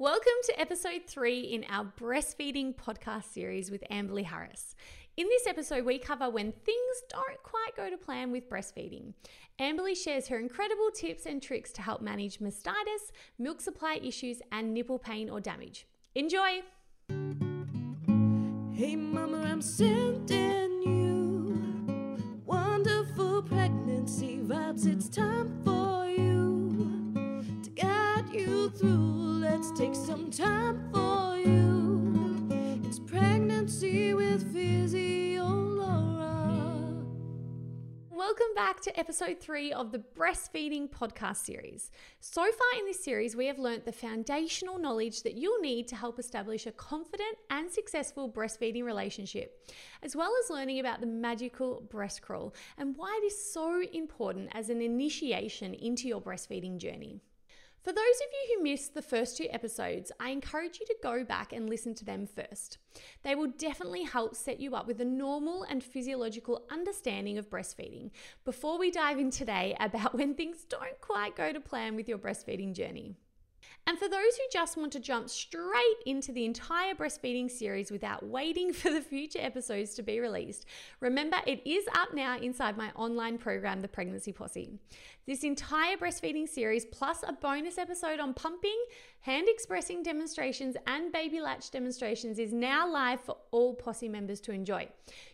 Welcome to episode three in our breastfeeding podcast series with Amberly Harris. In this episode, we cover when things don't quite go to plan with breastfeeding. Amberly shares her incredible tips and tricks to help manage mastitis, milk supply issues, and nipple pain or damage. Enjoy! Hey, Mama, I'm sending you wonderful pregnancy vibes. It's time for through. Let's take some time for you. It's pregnancy with Physio Laura. Welcome back to episode three of the Breastfeeding Podcast series. So far in this series, we have learnt the foundational knowledge that you'll need to help establish a confident and successful breastfeeding relationship, as well as learning about the magical breast crawl and why it is so important as an initiation into your breastfeeding journey. For those of you who missed the first two episodes, I encourage you to go back and listen to them first. They will definitely help set you up with a normal and physiological understanding of breastfeeding before we dive in today about when things don't quite go to plan with your breastfeeding journey. And for those who just want to jump straight into the entire breastfeeding series without waiting for the future episodes to be released, remember it is up now inside my online program, The Pregnancy Posse. This entire breastfeeding series, plus a bonus episode on pumping, hand expressing demonstrations, and baby latch demonstrations, is now live for all Posse members to enjoy.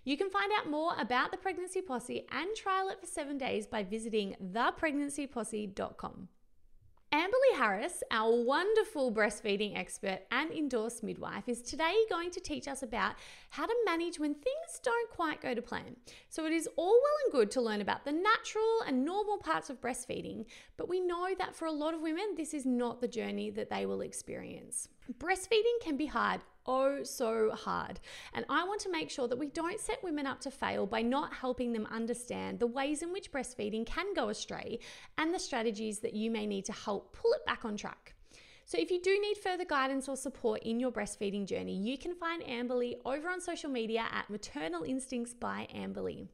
You can find out more about the Pregnancy Posse and trial it for seven days by visiting thepregnancyposse.com. Amberly Harris, our wonderful breastfeeding expert and endorsed midwife, is today going to teach us about how to manage when things don't quite go to plan. So, it is all well and good to learn about the natural and normal parts of breastfeeding, but we know that for a lot of women, this is not the journey that they will experience. Breastfeeding can be hard, oh so hard. And I want to make sure that we don't set women up to fail by not helping them understand the ways in which breastfeeding can go astray and the strategies that you may need to help pull it back on track. So, if you do need further guidance or support in your breastfeeding journey, you can find Amberly over on social media at Maternal Instincts by Amberly.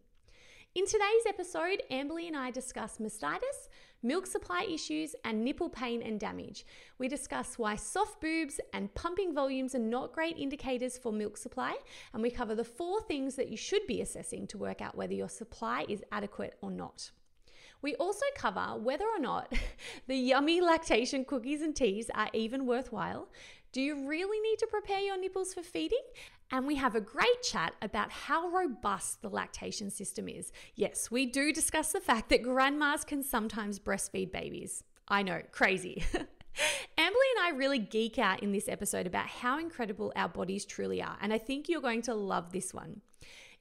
In today's episode, Amberly and I discuss mastitis, milk supply issues, and nipple pain and damage. We discuss why soft boobs and pumping volumes are not great indicators for milk supply, and we cover the four things that you should be assessing to work out whether your supply is adequate or not. We also cover whether or not the yummy lactation cookies and teas are even worthwhile. Do you really need to prepare your nipples for feeding? And we have a great chat about how robust the lactation system is. Yes, we do discuss the fact that grandmas can sometimes breastfeed babies. I know, crazy. Amberly and I really geek out in this episode about how incredible our bodies truly are, and I think you're going to love this one.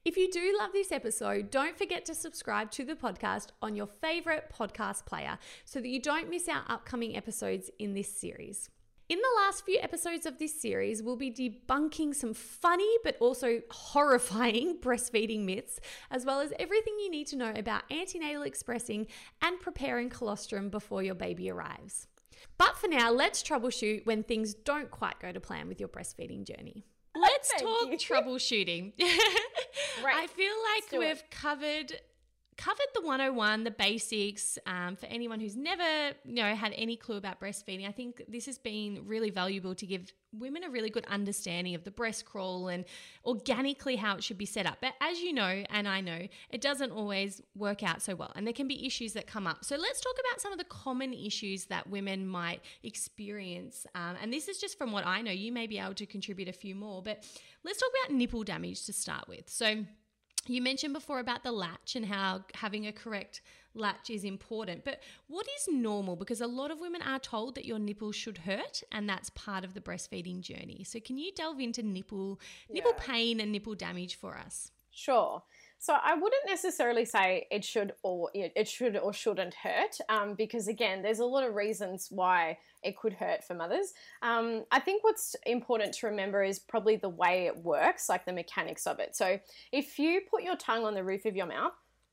If you do love this episode, don't forget to subscribe to the podcast on your favorite podcast player so that you don't miss our upcoming episodes in this series. In the last few episodes of this series, we'll be debunking some funny but also horrifying breastfeeding myths, as well as everything you need to know about antenatal expressing and preparing colostrum before your baby arrives. But for now, let's troubleshoot when things don't quite go to plan with your breastfeeding journey. Let's Thank talk you. troubleshooting. Right. I feel like we've it. covered covered the 101 the basics um, for anyone who's never you know had any clue about breastfeeding. I think this has been really valuable to give women a really good understanding of the breast crawl and organically how it should be set up. But as you know and i know it doesn't always work out so well and there can be issues that come up. So let's talk about some of the common issues that women might experience. Um, and this is just from what i know. You may be able to contribute a few more but let's talk about nipple damage to start with. So you mentioned before about the latch and how having a correct latch is important, but what is normal? Because a lot of women are told that your nipples should hurt, and that's part of the breastfeeding journey. So, can you delve into nipple nipple Yeah. pain and nipple damage for us? Sure. So I wouldn't necessarily say it should or it should or shouldn't hurt, um, because again, there's a lot of reasons why it could hurt for mothers. Um, I think what's important to remember is probably the way it works, like the mechanics of it. So if you put your tongue on the roof of your mouth,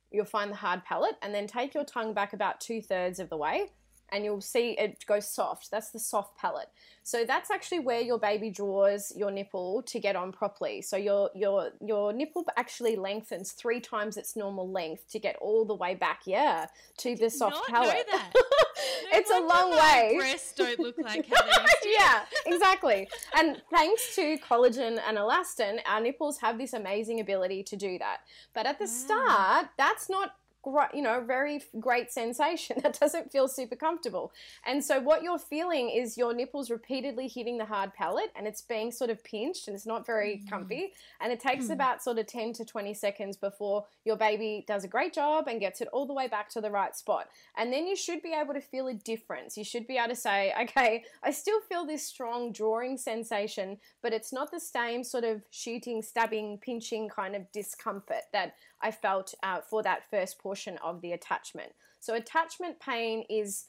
you'll find the hard palate, and then take your tongue back about two thirds of the way, and you'll see it go soft. That's the soft palate. So that's actually where your baby draws your nipple to get on properly. So your your your nipple actually lengthens three times its normal length to get all the way back, yeah, to the soft palate. that. it's a long way. Breasts don't look like how yeah, exactly. And thanks to collagen and elastin, our nipples have this amazing ability to do that. But at the start, that's not gr- you know, very great sensation. That doesn't feel super comfortable. And so what you're feeling is your nipples repeatedly hitting the hard palate and it's being sort of pinched and it's not very mm. comfy. And it takes mm. about sort of 10 to 20 seconds before your baby does a great job and gets it all the way back to the right spot. And then you should be able to feel a difference. You should be able to say, okay, I still feel this strong drawing sensation, but it's not the same sort of shooting, stabbing, pinching kind of discomfort that I felt uh, for that first portion of the attachment. So attachment pain is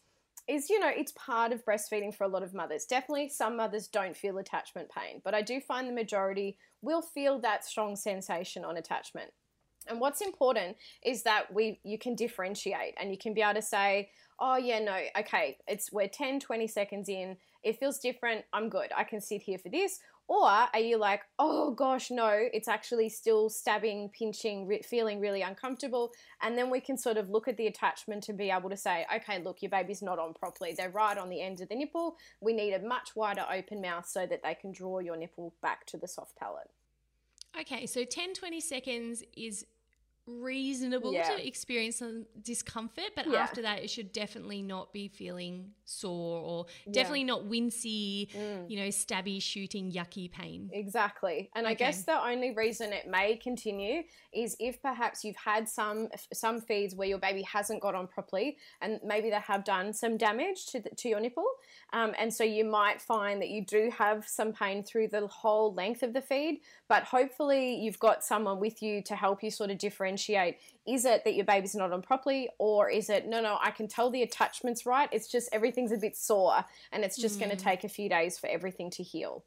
is you know it's part of breastfeeding for a lot of mothers. Definitely some mothers don't feel attachment pain, but I do find the majority will feel that strong sensation on attachment. And what's important is that we you can differentiate and you can be able to say, "Oh yeah, no, okay, it's we're 10 20 seconds in. It feels different. I'm good. I can sit here for this." Or are you like, "Oh gosh, no, it's actually still stabbing, pinching, re- feeling really uncomfortable." And then we can sort of look at the attachment and be able to say, "Okay, look, your baby's not on properly. They're right on the end of the nipple. We need a much wider open mouth so that they can draw your nipple back to the soft palate." Okay, so 10 20 seconds is reasonable Yeah. to experience some discomfort, but Yeah. after that, it should definitely not be feeling sore or definitely not wincy, Mm. you know, stabby, shooting, yucky pain. Exactly. And I guess the only reason it may continue is if perhaps you've had some some feeds where your baby hasn't got on properly and maybe they have done some damage to the, to your nipple. Um, and so you might find that you do have some pain through the whole length of the feed, but hopefully you've got someone with you to help you sort of differentiate is it that your baby's not on properly or is it no no I can tell the attachment's right it's just everything's a bit sore and it's just going to mm. take a few days for everything to heal.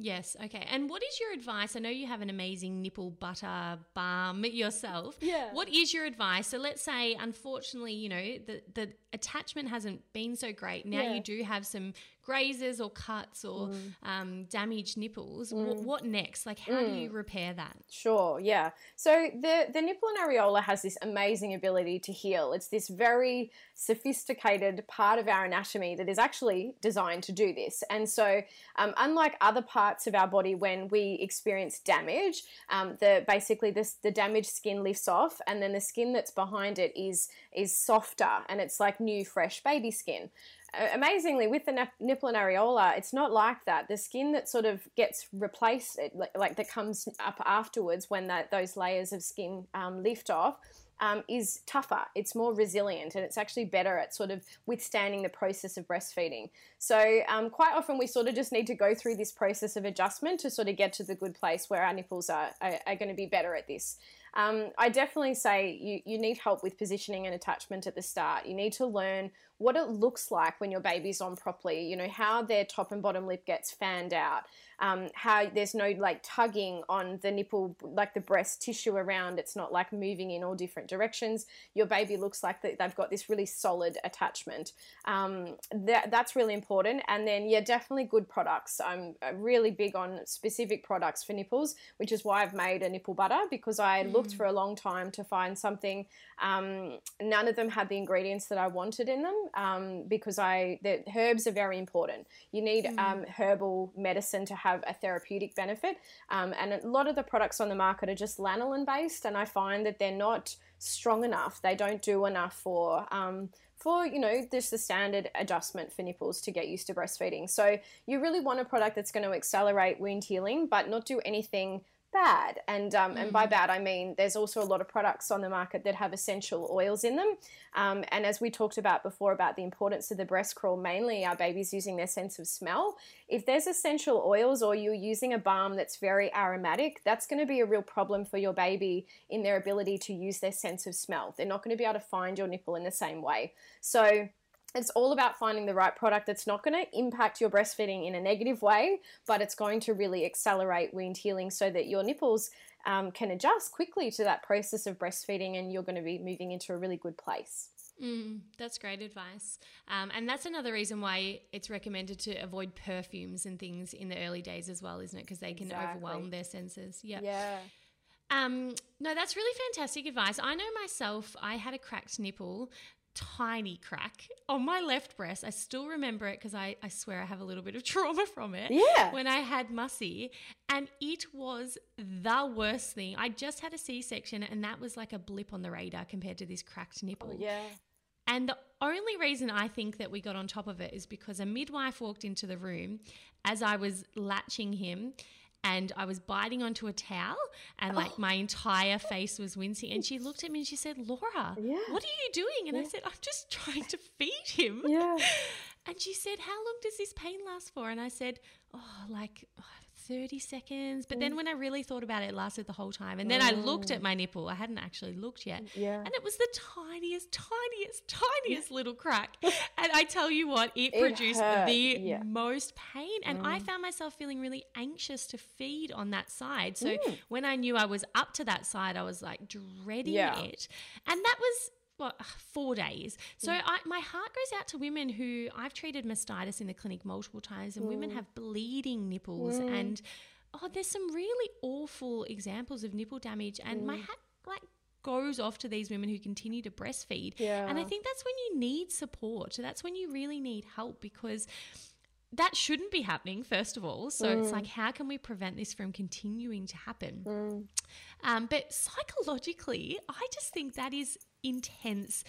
Yes, okay. And what is your advice? I know you have an amazing nipple butter balm yourself. Yeah. What is your advice? So let's say, unfortunately, you know, the, the attachment hasn't been so great. Now Yeah. you do have some grazes or cuts or um, damaged nipples. Wh- what next? Like, how do you repair that? Sure, yeah. So the the nipple and areola has this amazing ability to heal. It's this very sophisticated part of our anatomy that is actually designed to do this. And so, um, unlike other parts of our body, when we experience damage, um, the basically this the damaged skin lifts off, and then the skin that's behind it is is softer, and it's like new, fresh baby skin amazingly with the nip- nipple and areola it's not like that. The skin that sort of gets replaced like, like that comes up afterwards when that those layers of skin um, lift off um, is tougher. It's more resilient and it's actually better at sort of withstanding the process of breastfeeding. So um, quite often we sort of just need to go through this process of adjustment to sort of get to the good place where our nipples are, are, are going to be better at this um, I definitely say you, you need help with positioning and attachment at the start. You need to learn what it looks like when your baby's on properly, you know, how their top and bottom lip gets fanned out, um, how there's no like tugging on the nipple, like the breast tissue around, it's not like moving in all different directions. Your baby looks like they've got this really solid attachment. Um, that, that's really important. And then, yeah, definitely good products. I'm uh, really big on specific products for nipples, which is why I've made a nipple butter because I looked for a long time to find something. Um, none of them had the ingredients that I wanted in them um, because I the herbs are very important. You need um, herbal medicine to have a therapeutic benefit, um, and a lot of the products on the market are just lanolin based, and I find that they're not strong enough. They don't do enough for um, for you know just the standard adjustment for nipples to get used to breastfeeding. So you really want a product that's going to accelerate wound healing, but not do anything bad. And um, and by bad I mean there's also a lot of products on the market that have essential oils in them. Um, and as we talked about before about the importance of the breast crawl, mainly our babies using their sense of smell. If there's essential oils or you're using a balm that's very aromatic, that's going to be a real problem for your baby in their ability to use their sense of smell. They're not going to be able to find your nipple in the same way. So it's all about finding the right product that's not going to impact your breastfeeding in a negative way, but it's going to really accelerate wound healing so that your nipples um, can adjust quickly to that process of breastfeeding and you're going to be moving into a really good place. Mm, that's great advice. Um, and that's another reason why it's recommended to avoid perfumes and things in the early days as well, isn't it? Because they can Exactly. overwhelm their senses. Yep. Yeah. Um, no, that's really fantastic advice. I know myself, I had a cracked nipple, tiny crack on my left breast. I still remember it because I, I swear I have a little bit of trauma from it. Yeah. When I had Mussy, and it was the worst thing. I just had a C section, and that was like a blip on the radar compared to this cracked nipple. Oh, Yeah. And the only reason I think that we got on top of it is because a midwife walked into the room as I was latching him and I was biting onto a towel and like Oh. my entire face was wincing. And she looked at me and she said, Laura, Yeah. what are you doing? And I said, I'm just trying to feed him. Yeah. And she said, How long does this pain last for? And I said, Oh, like oh, 30 seconds. But Mm. then when I really thought about it, it lasted the whole time. And then I looked at my nipple. I hadn't actually looked yet. Yeah. And it was the tiniest, tiniest, tiniest little crack. And I tell you what, it, It produced hurt, the yeah. Mm. most pain. And I found myself feeling really anxious to feed on that side. So Mm. when I knew I was up to that side, I was like dreading Yeah. it. And that was what four days. So Mm. I, my heart goes out to women who I've treated mastitis in the clinic multiple times, and Mm. women have bleeding nipples, and oh, there's some really awful examples of nipple damage, and Mm. my hat like goes off to these women who continue to breastfeed. Yeah. And I think that's when you need support. That's when you really need help because that shouldn't be happening, first of all. So Mm. it's like, how can we prevent this from continuing to happen? Um, but psychologically, I just think that is intense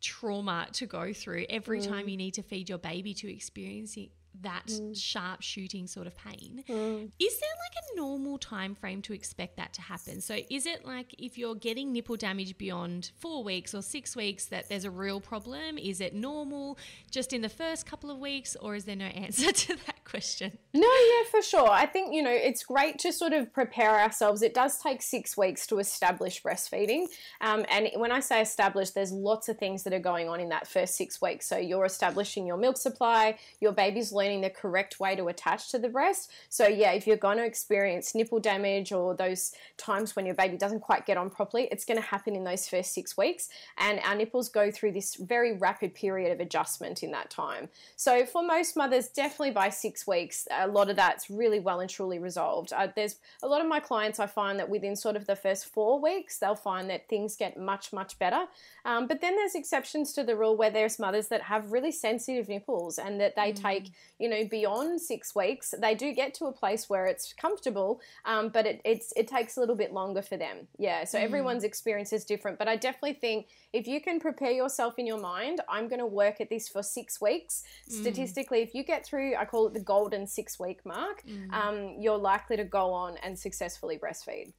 trauma to go through every Mm. time you need to feed your baby to experiencing that sharp shooting sort of pain. Mm. Is there like a normal time frame to expect that to happen? So is it like if you're getting nipple damage beyond 4 weeks or 6 weeks that there's a real problem? Is it normal just in the first couple of weeks or is there no answer to that question? No, yeah, for sure. I think, you know, it's great to sort of prepare ourselves. It does take six weeks to establish breastfeeding. Um, and when I say establish, there's lots of things that are going on in that first six weeks. So you're establishing your milk supply, your baby's learning the correct way to attach to the breast. So, yeah, if you're going to experience nipple damage or those times when your baby doesn't quite get on properly, it's going to happen in those first six weeks. And our nipples go through this very rapid period of adjustment in that time. So, for most mothers, definitely by six weeks, a lot of that's really well and truly resolved. Uh, there's a lot of my clients I find that within sort of the first four weeks, they'll find that things get much, much better. Um, but then there's exceptions to the rule where there's mothers that have really sensitive nipples and that they take, you know, beyond six weeks. They do get to a place where it's comfortable, um, but it, it's, it takes a little bit longer for them. Yeah, so everyone's experience is different. But I definitely think if you can prepare yourself in your mind, I'm going to work at this for six weeks. Statistically, if you get through, I call it the golden six week mark, um, you're likely to go on and successfully breastfeed.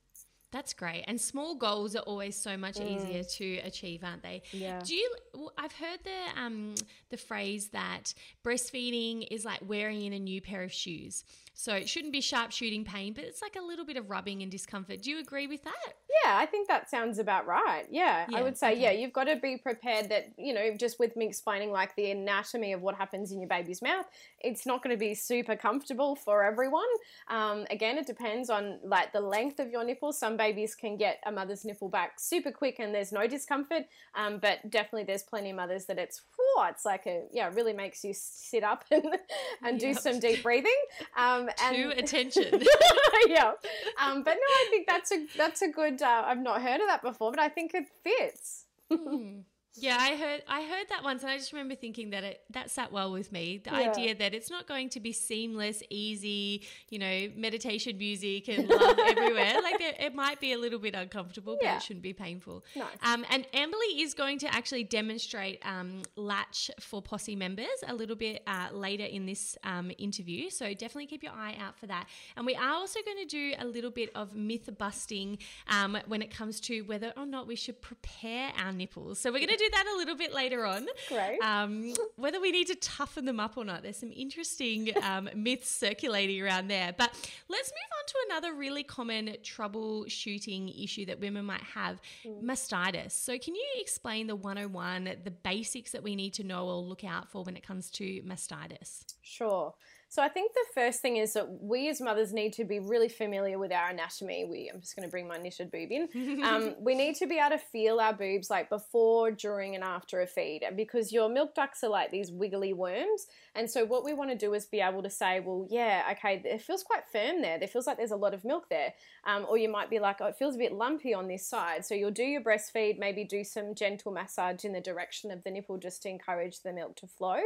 That's great. And small goals are always so much easier to achieve, aren't they? Yeah. Do you? well, I've heard the um the phrase that breastfeeding is like wearing in a new pair of shoes. So it shouldn't be sharp shooting pain, but it's like a little bit of rubbing and discomfort. Do you agree with that? Yeah, I think that sounds about right. Yeah, Yeah, I would say, okay. yeah, you've got to be prepared that, you know, just with me explaining like the anatomy of what happens in your baby's mouth, it's not going to be super comfortable for everyone. Um, again, it depends on like the length of your nipple. Some babies can get a mother's nipple back super quick and there's no discomfort, um, but definitely there's plenty of mothers that it's, whew, it's like a, yeah, it really makes you sit up and, and do some deep breathing. Um, and To attention. yeah. Um, but no, I think that's a that's a good. Uh, I've not heard of that before, but I think it fits. Yeah, I heard I heard that once, and I just remember thinking that it that sat well with me. The Yeah. idea that it's not going to be seamless, easy, you know, meditation music and love everywhere. Like it, it might be a little bit uncomfortable, but Yeah. it shouldn't be painful. Nice. Um, and Amberly is going to actually demonstrate um, Latch for Posse members a little bit uh, later in this um, interview. So definitely keep your eye out for that. And we are also going to do a little bit of myth busting um, when it comes to whether or not we should prepare our nipples. So we're going to do that a little bit later on. Great. Um, whether we need to toughen them up or not. There's some interesting um, myths circulating around there. But let's move on to another really common troubleshooting issue that women might have mastitis. So, can you explain the 101, the basics that we need to know or look out for when it comes to mastitis? Sure. So I think the first thing is that we as mothers need to be really familiar with our anatomy. We, I'm just going to bring my knitted boob in. Um, we need to be able to feel our boobs like before, during, and after a feed, because your milk ducts are like these wiggly worms. And so what we want to do is be able to say, well, yeah, okay, it feels quite firm there. It feels like there's a lot of milk there. Um, or you might be like, oh, it feels a bit lumpy on this side. So you'll do your breastfeed, maybe do some gentle massage in the direction of the nipple just to encourage the milk to flow.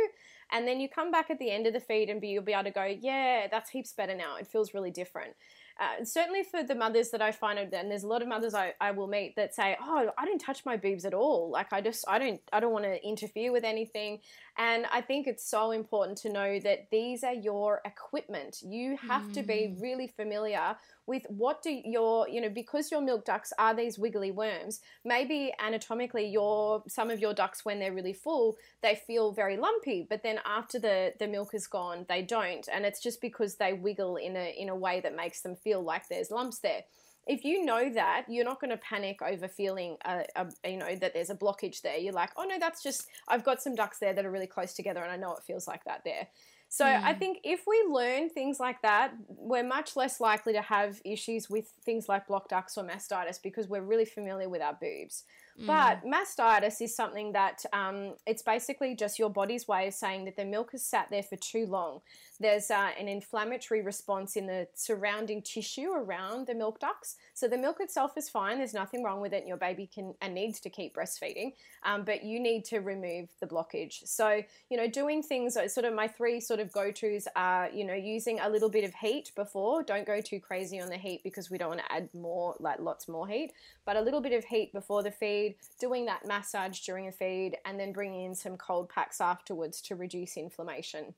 And then you come back at the end of the feed and be, you'll be able to go, yeah, that's heaps better now. It feels really different. Uh, certainly for the mothers that I find, and there's a lot of mothers I, I will meet that say, "Oh, I didn't touch my boobs at all. Like I just, I don't, I don't want to interfere with anything." And I think it's so important to know that these are your equipment. You have mm. to be mm. really familiar with what do your you know because your milk ducts are these wiggly worms maybe anatomically your some of your ducts when they're really full they feel very lumpy but then after the the milk is gone they don't and it's just because they wiggle in a in a way that makes them feel like there's lumps there if you know that you're not going to panic over feeling a, a, you know that there's a blockage there you're like oh no that's just i've got some ducts there that are really close together and i know it feels like that there so mm. I think if we learn things like that, we're much less likely to have issues with things like blocked ducts or mastitis because we're really familiar with our boobs. Mm. But mastitis is something that um, it's basically just your body's way of saying that the milk has sat there for too long there's uh, an inflammatory response in the surrounding tissue around the milk ducts. So the milk itself is fine. There's nothing wrong with it. And your baby can and needs to keep breastfeeding, um, but you need to remove the blockage. So you know, doing things. Uh, sort of my three sort of go tos are you know using a little bit of heat before. Don't go too crazy on the heat because we don't want to add more like lots more heat. But a little bit of heat before the feed, doing that massage during a feed, and then bringing in some cold packs afterwards to reduce inflammation.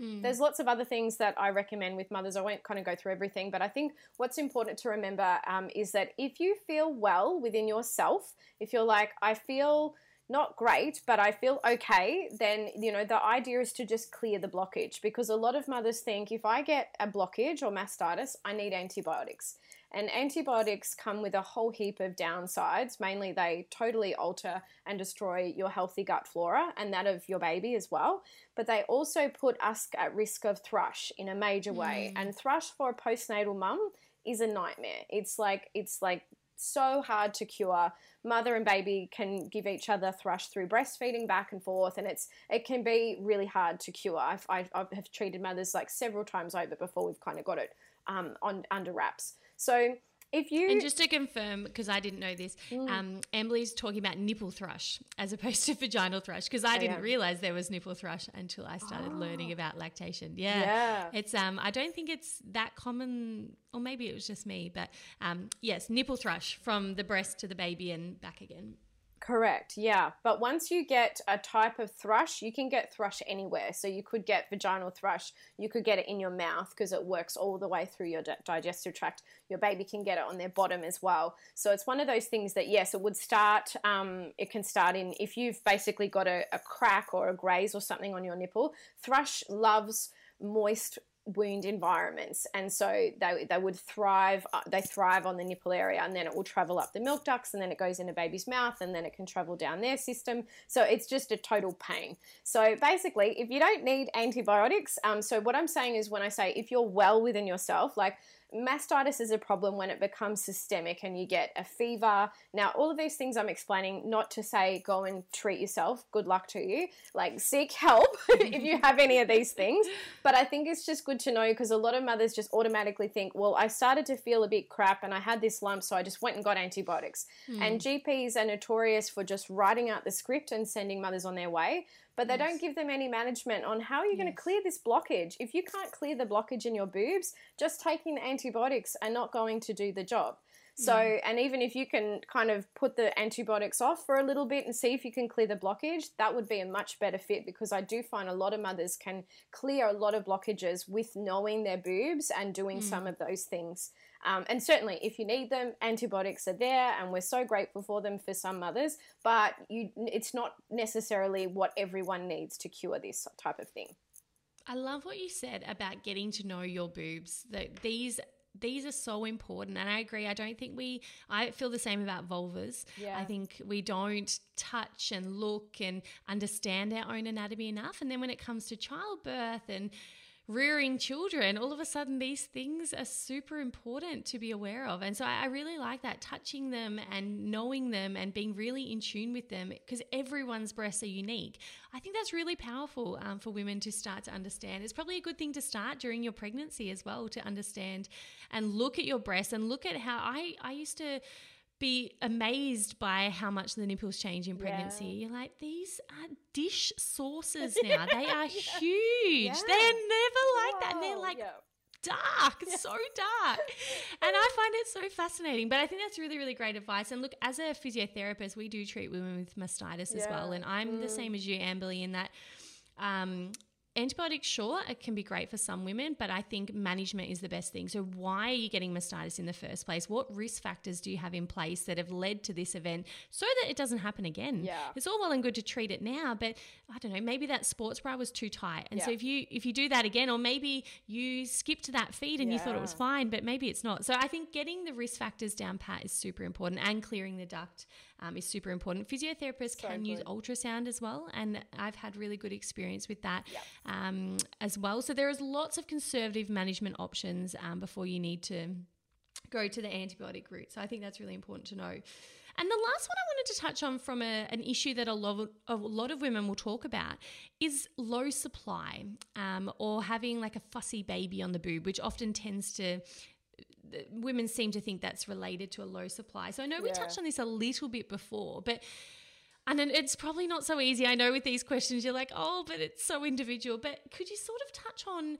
Mm. There's lots of other things that I recommend with mothers. I won't kind of go through everything, but I think what's important to remember um, is that if you feel well within yourself, if you're like, I feel not great, but I feel okay, then, you know, the idea is to just clear the blockage because a lot of mothers think if I get a blockage or mastitis, I need antibiotics. And antibiotics come with a whole heap of downsides. Mainly, they totally alter and destroy your healthy gut flora and that of your baby as well. But they also put us at risk of thrush in a major way. Mm. And thrush for a postnatal mum is a nightmare. It's like, it's like, so hard to cure. Mother and baby can give each other thrush through breastfeeding back and forth, and it's it can be really hard to cure. I've, I've, I've treated mothers like several times over before we've kind of got it um, on under wraps. So if you and just to confirm because I didn't know this, mm. um, Amberly's talking about nipple thrush as opposed to vaginal thrush because I oh, didn't yeah. realize there was nipple thrush until I started oh. learning about lactation. Yeah. yeah, it's um I don't think it's that common, or maybe it was just me, but um yes, nipple thrush from the breast to the baby and back again. Correct, yeah. But once you get a type of thrush, you can get thrush anywhere. So you could get vaginal thrush, you could get it in your mouth because it works all the way through your digestive tract. Your baby can get it on their bottom as well. So it's one of those things that, yes, it would start, um, it can start in if you've basically got a, a crack or a graze or something on your nipple. Thrush loves moist wound environments. And so they, they would thrive uh, they thrive on the nipple area and then it will travel up the milk ducts and then it goes in a baby's mouth and then it can travel down their system. So it's just a total pain. So basically if you don't need antibiotics um, so what i'm saying is when i say if you're well within yourself like mastitis is a problem when it becomes systemic and you get a fever. Now, all of these things I'm explaining, not to say go and treat yourself, good luck to you. Like, seek help if you have any of these things. But I think it's just good to know because a lot of mothers just automatically think, well, I started to feel a bit crap and I had this lump, so I just went and got antibiotics. Mm. And GPs are notorious for just writing out the script and sending mothers on their way but they don't give them any management on how are you yes. going to clear this blockage. If you can't clear the blockage in your boobs, just taking the antibiotics are not going to do the job. So, mm. and even if you can kind of put the antibiotics off for a little bit and see if you can clear the blockage, that would be a much better fit because I do find a lot of mothers can clear a lot of blockages with knowing their boobs and doing mm. some of those things. Um, and certainly, if you need them, antibiotics are there, and we're so grateful for them for some mothers. But you, it's not necessarily what everyone needs to cure this type of thing. I love what you said about getting to know your boobs. That these these are so important and i agree i don't think we i feel the same about vulvas yeah. i think we don't touch and look and understand our own anatomy enough and then when it comes to childbirth and rearing children, all of a sudden these things are super important to be aware of. And so I, really like that touching them and knowing them and being really in tune with them because everyone's breasts are unique. I think that's really powerful um, for women to start to understand. It's probably a good thing to start during your pregnancy as well to understand and look at your breasts and look at how I, I used to be amazed by how much the nipples change in pregnancy. Yeah. You're like, these are dish saucers now. They are huge. Yeah. They're never like that. And they're like yeah. dark, so dark. And I find it so fascinating. But I think that's really, really great advice. And look, as a physiotherapist, we do treat women with mastitis as well. And I'm the same as you, Amberly, in that. Um, Antibiotics, sure, it can be great for some women, but I think management is the best thing. So, why are you getting mastitis in the first place? What risk factors do you have in place that have led to this event so that it doesn't happen again? Yeah. It's all well and good to treat it now, but I don't know, maybe that sports bra was too tight. And so if you if you do that again, or maybe you skipped that feed and you thought it was fine, but maybe it's not. So I think getting the risk factors down pat is super important and clearing the duct um, is super important. Physiotherapists So can use ultrasound as well, and I've had really good experience with that Yep. um, as well. So there is lots of conservative management options um, before you need to go to the antibiotic route. So I think that's really important to know. And the last one I wanted to touch on from a, an issue that a lot, of, a lot of women will talk about is low supply um, or having like a fussy baby on the boob, which often tends to women seem to think that's related to a low supply. So I know we Yeah. touched on this a little bit before, but and then it's probably not so easy. I know with these questions you're like, "Oh, but it's so individual." But could you sort of touch on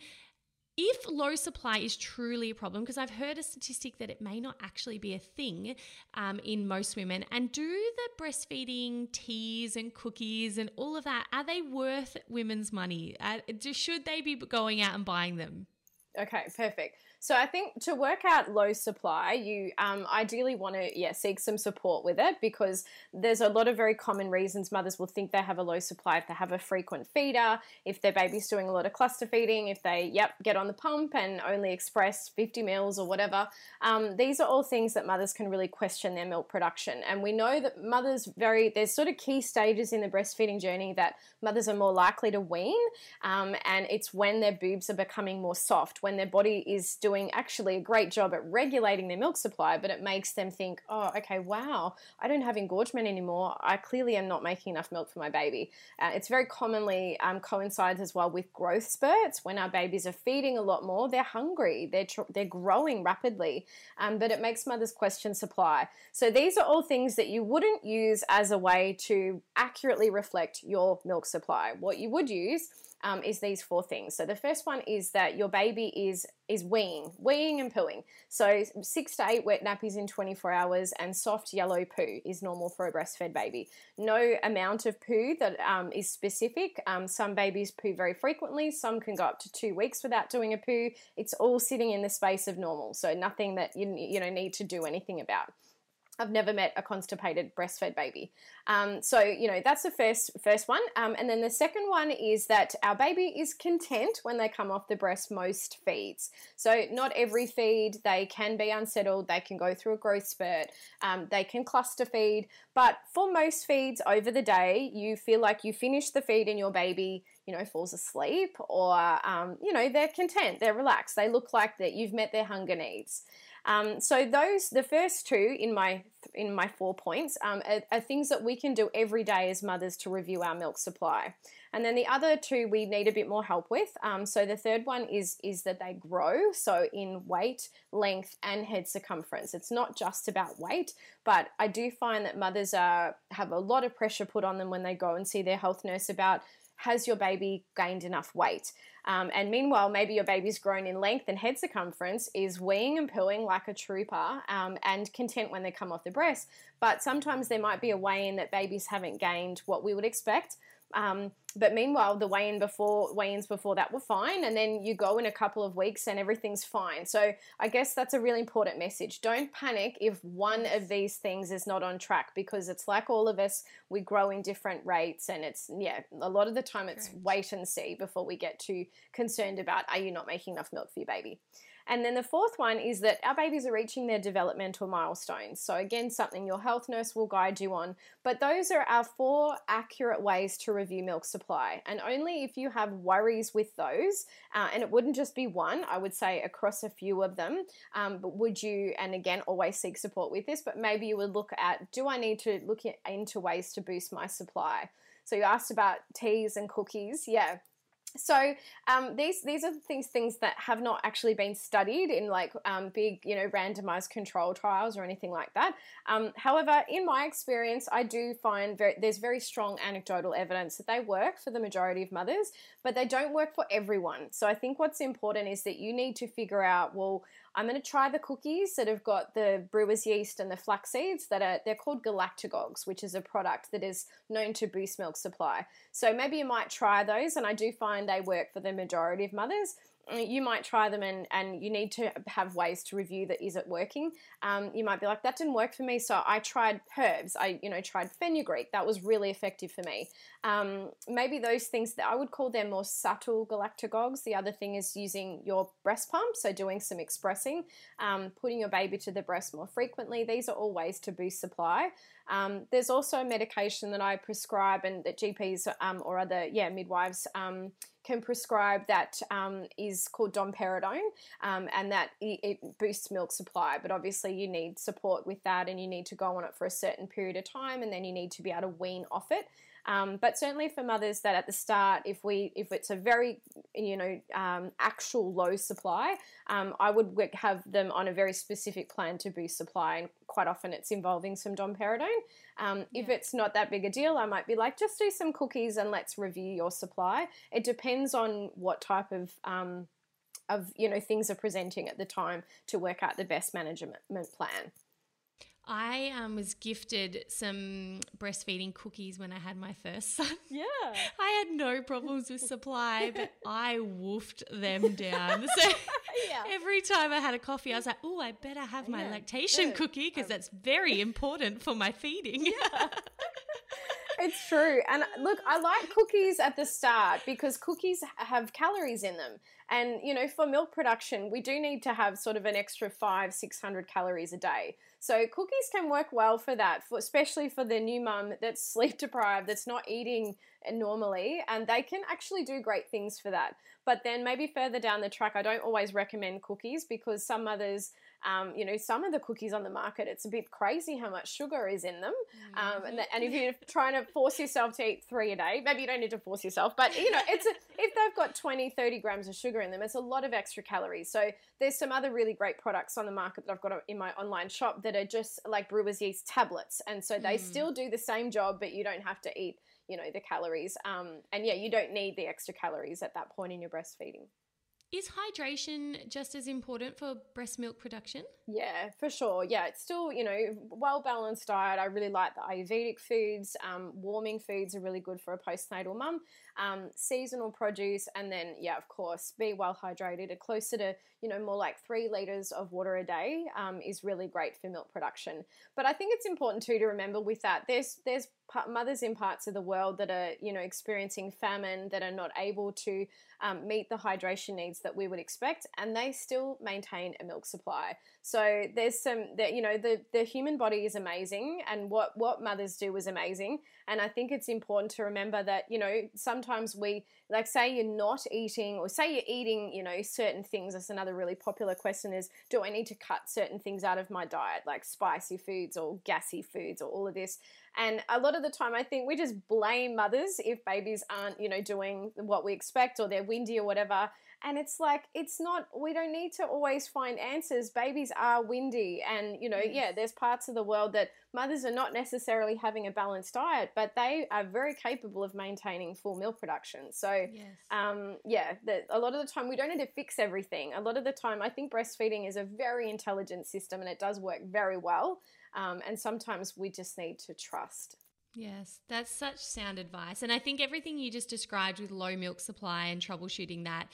if low supply is truly a problem, because I've heard a statistic that it may not actually be a thing um, in most women, and do the breastfeeding teas and cookies and all of that are they worth women's money? Uh, do, should they be going out and buying them? Okay, perfect. So I think to work out low supply, you um, ideally want to yeah seek some support with it because there's a lot of very common reasons mothers will think they have a low supply if they have a frequent feeder, if their baby's doing a lot of cluster feeding, if they yep get on the pump and only express 50 mils or whatever. Um, these are all things that mothers can really question their milk production, and we know that mothers very there's sort of key stages in the breastfeeding journey that mothers are more likely to wean, um, and it's when their boobs are becoming more soft, when their body is doing actually a great job at regulating their milk supply, but it makes them think, oh, okay, wow, I don't have engorgement anymore. I clearly am not making enough milk for my baby. Uh, it's very commonly um, coincides as well with growth spurts. When our babies are feeding a lot more, they're hungry, they're tr- they're growing rapidly, um, but it makes mothers question supply. So these are all things that you wouldn't use as a way to accurately reflect your milk supply. What you would use um, is these four things. So the first one is that your baby is is weeing, weeing and pooing. So six to eight wet nappies in 24 hours and soft yellow poo is normal for a breastfed baby. No amount of poo that um, is specific. Um, some babies poo very frequently. Some can go up to two weeks without doing a poo. It's all sitting in the space of normal. So nothing that you you know need to do anything about. I've never met a constipated breastfed baby. Um, so you know that's the first first one, um, and then the second one is that our baby is content when they come off the breast most feeds. So not every feed they can be unsettled. They can go through a growth spurt. Um, they can cluster feed, but for most feeds over the day, you feel like you finish the feed and your baby you know falls asleep or um, you know they're content, they're relaxed. They look like that you've met their hunger needs. Um, so those, the first two in my in my four points, um, are, are things that we can do every day as mothers to review our milk supply. And then the other two we need a bit more help with. Um, so the third one is is that they grow, so in weight, length, and head circumference. It's not just about weight, but I do find that mothers are have a lot of pressure put on them when they go and see their health nurse about has your baby gained enough weight? Um, and meanwhile, maybe your baby's grown in length and head circumference, is weeing and pooing like a trooper, um, and content when they come off the breast. But sometimes there might be a weigh in that babies haven't gained what we would expect. Um, but meanwhile, the weigh in before weigh-ins before that were fine, and then you go in a couple of weeks and everything's fine. So I guess that's a really important message. Don't panic if one of these things is not on track because it's like all of us, we grow in different rates, and it's yeah, a lot of the time it's Correct. wait and see before we get too concerned about are you not making enough milk for your baby. And then the fourth one is that our babies are reaching their developmental milestones. So, again, something your health nurse will guide you on. But those are our four accurate ways to review milk supply. And only if you have worries with those, uh, and it wouldn't just be one, I would say across a few of them, um, but would you, and again, always seek support with this, but maybe you would look at do I need to look into ways to boost my supply? So you asked about teas and cookies. Yeah, so um, these these are things things that have not actually been studied in like um, big you know randomized control trials or anything like that. Um, however, in my experience, I do find very, there's very strong anecdotal evidence that they work for the majority of mothers, but they don't work for everyone. So I think what's important is that you need to figure out well I'm going to try the cookies that have got the brewer's yeast and the flax seeds that are they're called galactagogues, which is a product that is known to boost milk supply. So maybe you might try those, and I do find they work for the majority of mothers you might try them and, and you need to have ways to review that is it working. Um, you might be like, that didn't work for me, so I tried herbs. I, you know, tried fenugreek. That was really effective for me. Um, maybe those things that I would call them more subtle galactagogues. The other thing is using your breast pump, so doing some expressing, um, putting your baby to the breast more frequently. These are all ways to boost supply. Um, there's also medication that I prescribe and that GPs um, or other yeah midwives um, can prescribe that um, is called domperidone, um, and that it, it, boosts milk supply. But obviously, you need support with that, and you need to go on it for a certain period of time, and then you need to be able to wean off it. Um, but certainly for mothers that at the start, if we if it's a very you know um, actual low supply, um, I would have them on a very specific plan to boost supply, and quite often it's involving some domperidone. Um, yeah. If it's not that big a deal, I might be like, just do some cookies and let's review your supply. It depends on what type of um, of you know things are presenting at the time to work out the best management plan. I um, was gifted some breastfeeding cookies when I had my first son. Yeah. I had no problems with supply, but I woofed them down. So yeah. every time I had a coffee, I was like, oh, I better have my yeah, lactation cookie because um, that's very important for my feeding. Yeah. it's true. And look, I like cookies at the start because cookies have calories in them. And, you know, for milk production, we do need to have sort of an extra five, 600 calories a day. So cookies can work well for that, for, especially for the new mum that's sleep deprived, that's not eating normally, and they can actually do great things for that. But then maybe further down the track, I don't always recommend cookies because some mothers um, you know, some of the cookies on the market, it's a bit crazy how much sugar is in them. Um, and, the, and, if you're trying to force yourself to eat three a day, maybe you don't need to force yourself, but you know, it's a, if they've got 20, 30 grams of sugar in them, it's a lot of extra calories. So there's some other really great products on the market that I've got in my online shop that are just like brewer's yeast tablets. And so they mm. still do the same job, but you don't have to eat, you know, the calories. Um, and yeah, you don't need the extra calories at that point in your breastfeeding. Is hydration just as important for breast milk production? Yeah, for sure. Yeah, it's still, you know, well balanced diet. I really like the Ayurvedic foods. Um, warming foods are really good for a postnatal mum. Um, seasonal produce, and then, yeah, of course, be well hydrated. A closer to, you know, more like three liters of water a day um, is really great for milk production. But I think it's important too to remember with that there's there's mothers in parts of the world that are, you know, experiencing famine that are not able to um, meet the hydration needs that we would expect, and they still maintain a milk supply. So there's some that you know the the human body is amazing, and what what mothers do is amazing. And I think it's important to remember that you know sometimes we like say you're not eating or say you're eating you know certain things. That's another really popular question: is do I need to cut certain things out of my diet, like spicy foods or gassy foods or all of this? And a lot of the time, I think we just blame mothers if babies aren't, you know, doing what we expect or they're windy or whatever. And it's like, it's not, we don't need to always find answers. Babies are windy. And, you know, yes. yeah, there's parts of the world that mothers are not necessarily having a balanced diet, but they are very capable of maintaining full milk production. So, yes. um, yeah, the, a lot of the time we don't need to fix everything. A lot of the time, I think breastfeeding is a very intelligent system and it does work very well. Um, and sometimes we just need to trust. Yes, that's such sound advice. And I think everything you just described with low milk supply and troubleshooting that,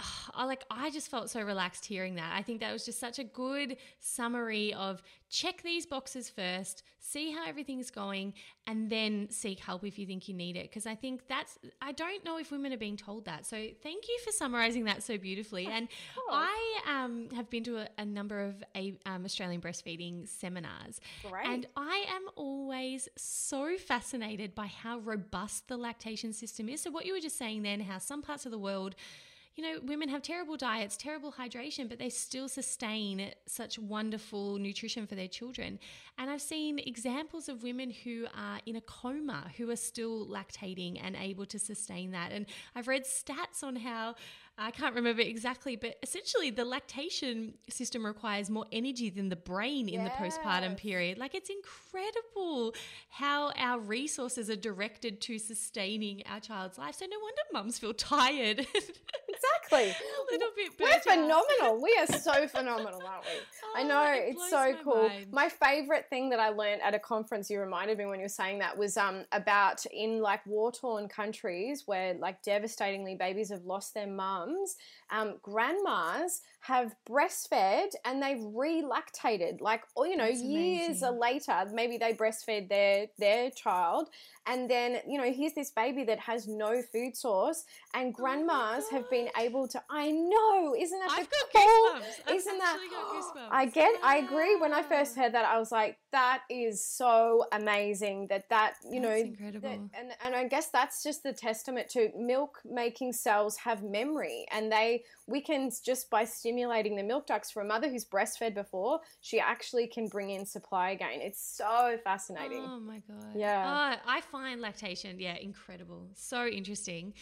I like I just felt so relaxed hearing that. I think that was just such a good summary of check these boxes first, see how everything's going, and then seek help if you think you need it. Because I think that's I don't know if women are being told that. So thank you for summarizing that so beautifully. And I um, have been to a, a number of a, um, Australian breastfeeding seminars, Great. and I am always so fascinated by how robust the lactation system is. So what you were just saying then, how some parts of the world you know, women have terrible diets, terrible hydration, but they still sustain such wonderful nutrition for their children. And I've seen examples of women who are in a coma who are still lactating and able to sustain that. And I've read stats on how I can't remember exactly, but essentially the lactation system requires more energy than the brain in the postpartum period. Like it's incredible how our resources are directed to sustaining our child's life. So no wonder mums feel tired. Exactly. a little bit We're out. phenomenal. We are so phenomenal, aren't we? I Oh, know it it's so my cool. mind. My favorite thing that I learned at a conference you reminded me when you were saying that was um about in like war torn countries where like devastatingly babies have lost their mums. Um, grandmas have breastfed and they've relactated like or you know That's years later maybe they breastfed their their child and then you know here's this baby that has no food source and Oh grandmas have been able to i know isn't that I've got cool goosebumps. I've isn't that got goosebumps. I get I agree when I first heard that I was like that is so amazing that that you know That's that- incredible. and and I guess that's just the testament to milk making cells have memory and they we can just by stimulating the milk ducts for a mother who's breastfed before she actually can bring in supply again it's so fascinating Oh my god. Yeah. Oh, I find lactation, yeah, incredible. So interesting.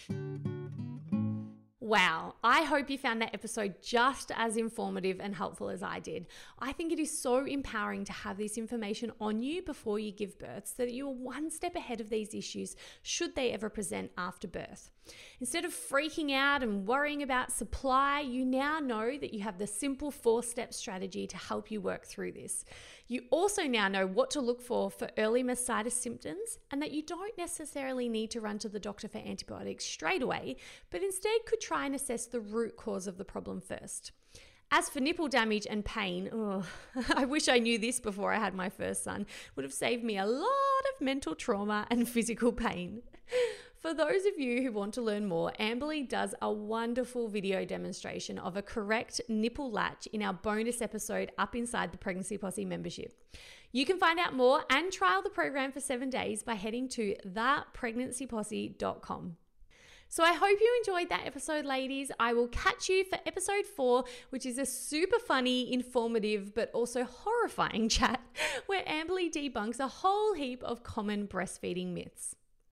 Wow, I hope you found that episode just as informative and helpful as I did. I think it is so empowering to have this information on you before you give birth so that you're one step ahead of these issues should they ever present after birth. Instead of freaking out and worrying about supply, you now know that you have the simple four step strategy to help you work through this. You also now know what to look for for early mastitis symptoms and that you don't necessarily need to run to the doctor for antibiotics straight away, but instead could try and assess the root cause of the problem first. As for nipple damage and pain, oh, I wish I knew this before I had my first son. Would have saved me a lot of mental trauma and physical pain. For those of you who want to learn more, Amberly does a wonderful video demonstration of a correct nipple latch in our bonus episode up inside the Pregnancy Posse membership. You can find out more and trial the program for seven days by heading to thepregnancyposse.com. So I hope you enjoyed that episode, ladies. I will catch you for episode four, which is a super funny, informative, but also horrifying chat where Amberly debunks a whole heap of common breastfeeding myths.